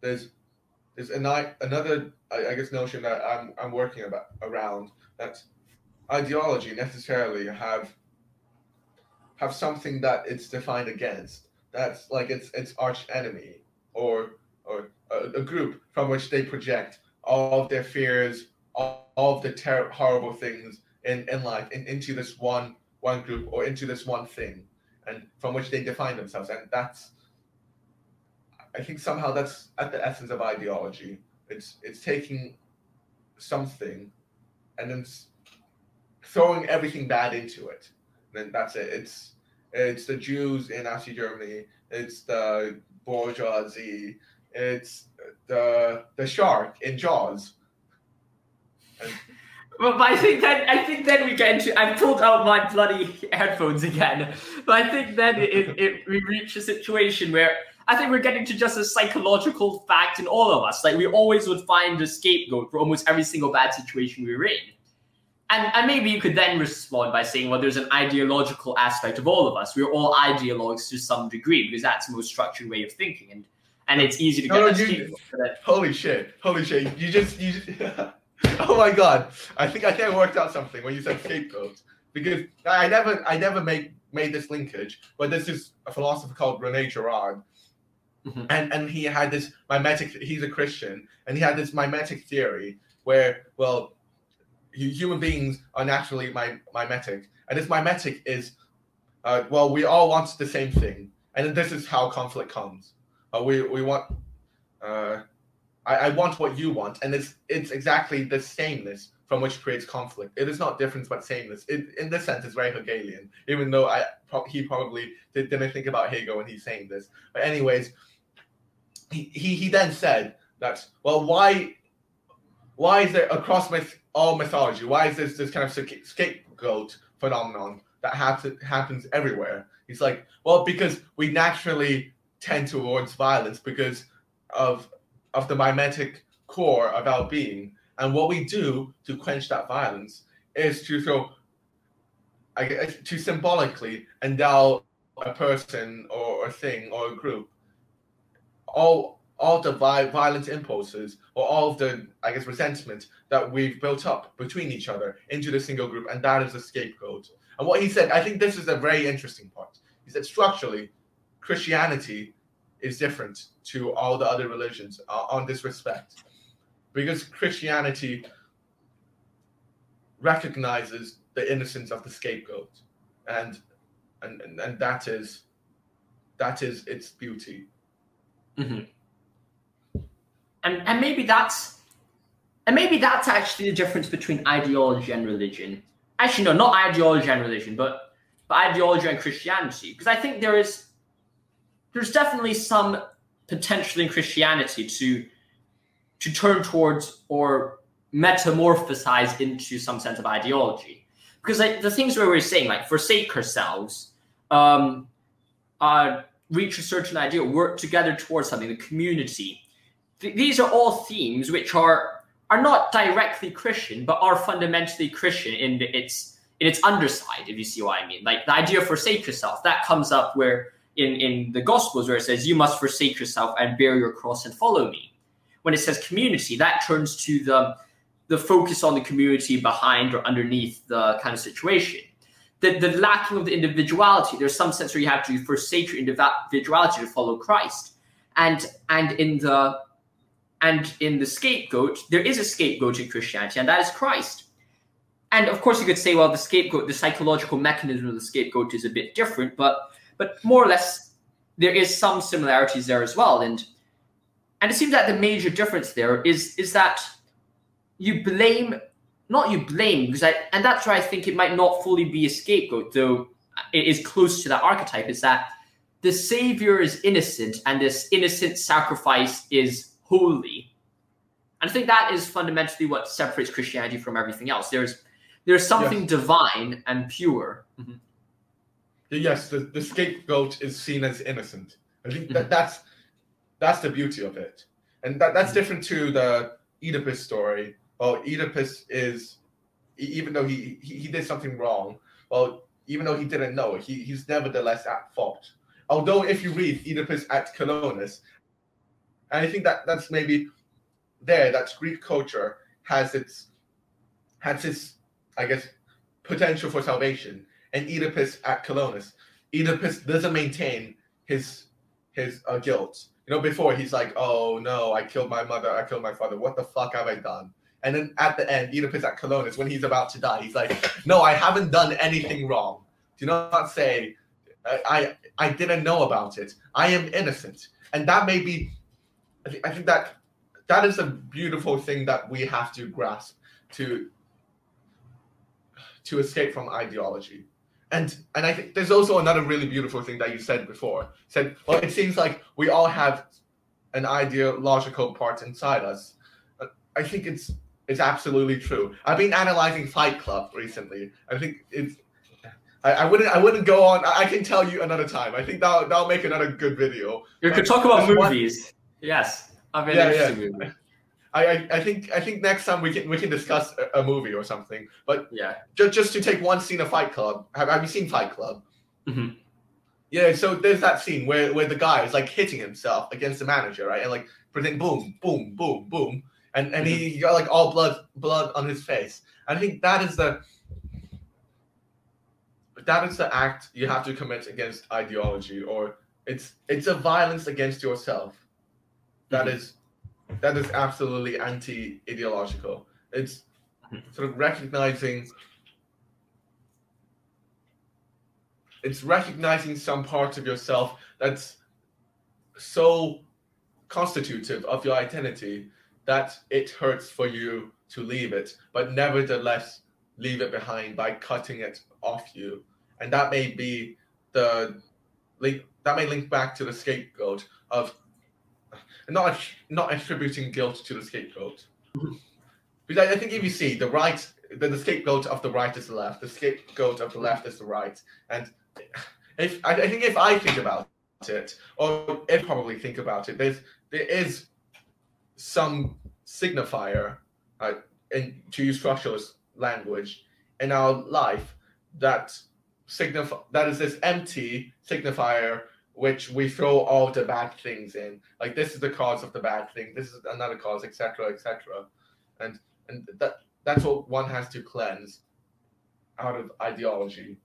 there's there's another I, guess notion that I'm I'm working about around that ideology necessarily have have something that it's defined against. That's like its its arch enemy or or a, a, group from which they project all of their fears, all, all of the ter- horrible things in, in life in, into this one one group or into this one thing, and from which they define themselves. And that's I think somehow that's at the essence of ideology. It's it's taking something and then throwing everything bad into it. And then that's it. It's it's the Jews in Nazi Germany. It's the bourgeoisie. It's the the shark in Jaws. And, but I think then I think then we get into I've pulled out my bloody headphones again. But I think then it, it, it we reach a situation where I think we're getting to just a psychological fact in all of us. Like we always would find a scapegoat for almost every single bad situation we were in. And, and maybe you could then respond by saying, well, there's an ideological aspect of all of us. We're all ideologues to some degree because that's the most structured way of thinking. And and it's easy to get no, you, Holy shit. Holy shit. You just you just, Oh my god. I think I think I worked out something when you said scapegoat. Because I never I never made made this linkage, but this is a philosopher called Rene Girard Mm-hmm. And and he had this mimetic. He's a Christian, and he had this mimetic theory where, well, human beings are naturally my, mimetic, and this mimetic is, uh, well, we all want the same thing, and this is how conflict comes. Uh, we we want, uh, I, I want what you want, and it's it's exactly the sameness from which creates conflict. It is not difference but sameness. It, in this sense, it's very Hegelian, even though I he probably did, not think about Hegel when he's saying this. But anyways, he, he, he then said that well why why is there across myth, all mythology why is this this kind of scapegoat phenomenon that happens happens everywhere he's like well because we naturally tend towards violence because of of the mimetic core of our being and what we do to quench that violence is to throw I guess, to symbolically endow a person or a thing or a group all all the violent impulses or all of the I guess resentment that we've built up between each other into the single group, and that is the scapegoat. And what he said, I think this is a very interesting part. He said structurally, Christianity is different to all the other religions uh, on this respect, because Christianity recognizes the innocence of the scapegoat, and and and, and that is that is its beauty Mm-hmm. And and maybe that's and maybe that's actually the difference between ideology and religion. Actually, no, not ideology and religion, but but ideology and Christianity. Because I think there is there's definitely some potential in Christianity to to turn towards or metamorphosize into some sense of ideology. Because like, the things where we're saying, like forsake ourselves, um, uh, reach a certain ideal, work together towards something, the community. Th- these are all themes which are are not directly Christian, but are fundamentally Christian in its in its underside, if you see what I mean. Like the idea of forsake yourself, that comes up where in, in the Gospels where it says, You must forsake yourself and bear your cross and follow me. When it says community, that turns to the the focus on the community behind or underneath the kind of situation the, the lacking of the individuality. There's some sense where you have to forsake your individuality to follow Christ. And and in the and in the scapegoat, there is a scapegoat in Christianity, and that is Christ. And of course, you could say, well, the scapegoat, the psychological mechanism of the scapegoat is a bit different, but but more or less, there is some similarities there as well. And and it seems that the major difference there is is that you blame not you blame because I and that's why I think it might not fully be a scapegoat, though it is close to that archetype. Is that the savior is innocent and this innocent sacrifice is holy, and I think that is fundamentally what separates Christianity from everything else. There's there's something yes. divine and pure. Mm-hmm. Yes, the, the scapegoat is seen as innocent. I think that mm-hmm. that's that's the beauty of it, and that, that's mm-hmm. different to the Oedipus story well, Oedipus is, even though he, he, he did something wrong, well, even though he didn't know, he, he's nevertheless at fault. Although, if you read Oedipus at Colonus, And I think that that's maybe there. That Greek culture has its has its I guess potential for salvation. And Oedipus at Colonus, Oedipus doesn't maintain his his uh, guilt. You know, before he's like, "Oh no, I killed my mother, I killed my father. What the fuck have I done?" And then at the end, Oedipus at Colonus, when he's about to die, he's like, "No, I haven't done anything wrong. Do not say I, I, I didn't know about it. I am innocent." And that may be, I think, I think that that is a beautiful thing that we have to grasp to to escape from ideology. And and I think there's also another really beautiful thing that you said before. Said, well, it seems like we all have an ideological part inside us. I think it's it's absolutely true. I've been analyzing Fight Club recently. I think it's. I, I wouldn't. I wouldn't go on. I, can tell you another time. I think that that'll make another good video. You could talk about movies. One, yes, I mean, yeah, yeah. I, I, I think I think next time we can we can discuss a, a, movie or something. But yeah, just just to take one scene of Fight Club. Have, have you seen Fight Club? Mm-hmm. Yeah, so there's that scene where, where the guy is like hitting himself against the manager, right? And like pretending boom, boom, boom, boom, and and mm-hmm. he, he got like all blood blood on his face. I think that is the that is the act you have to commit against ideology, or it's it's a violence against yourself. That mm-hmm. is that is absolutely anti-ideological. It's sort of recognizing it's recognizing some parts of yourself that's so constitutive of your identity that it hurts for you to leave it, but nevertheless leave it behind by cutting it off you. And that may be the link that may link back to the scapegoat of not not attributing guilt to the scapegoat. because I, I think if you see the right, the, scapegoat of the right is the left, the scapegoat of the left is the right, and if I, I think if I think about it, or if probably think about it, there's there is some signifier, uh, in to use structuralist language, in our life that signify that is this empty signifier which we throw all the bad things in. Like this is the cause of the bad thing. This is another cause, etc., etc. And and that that's what one has to cleanse out of ideology.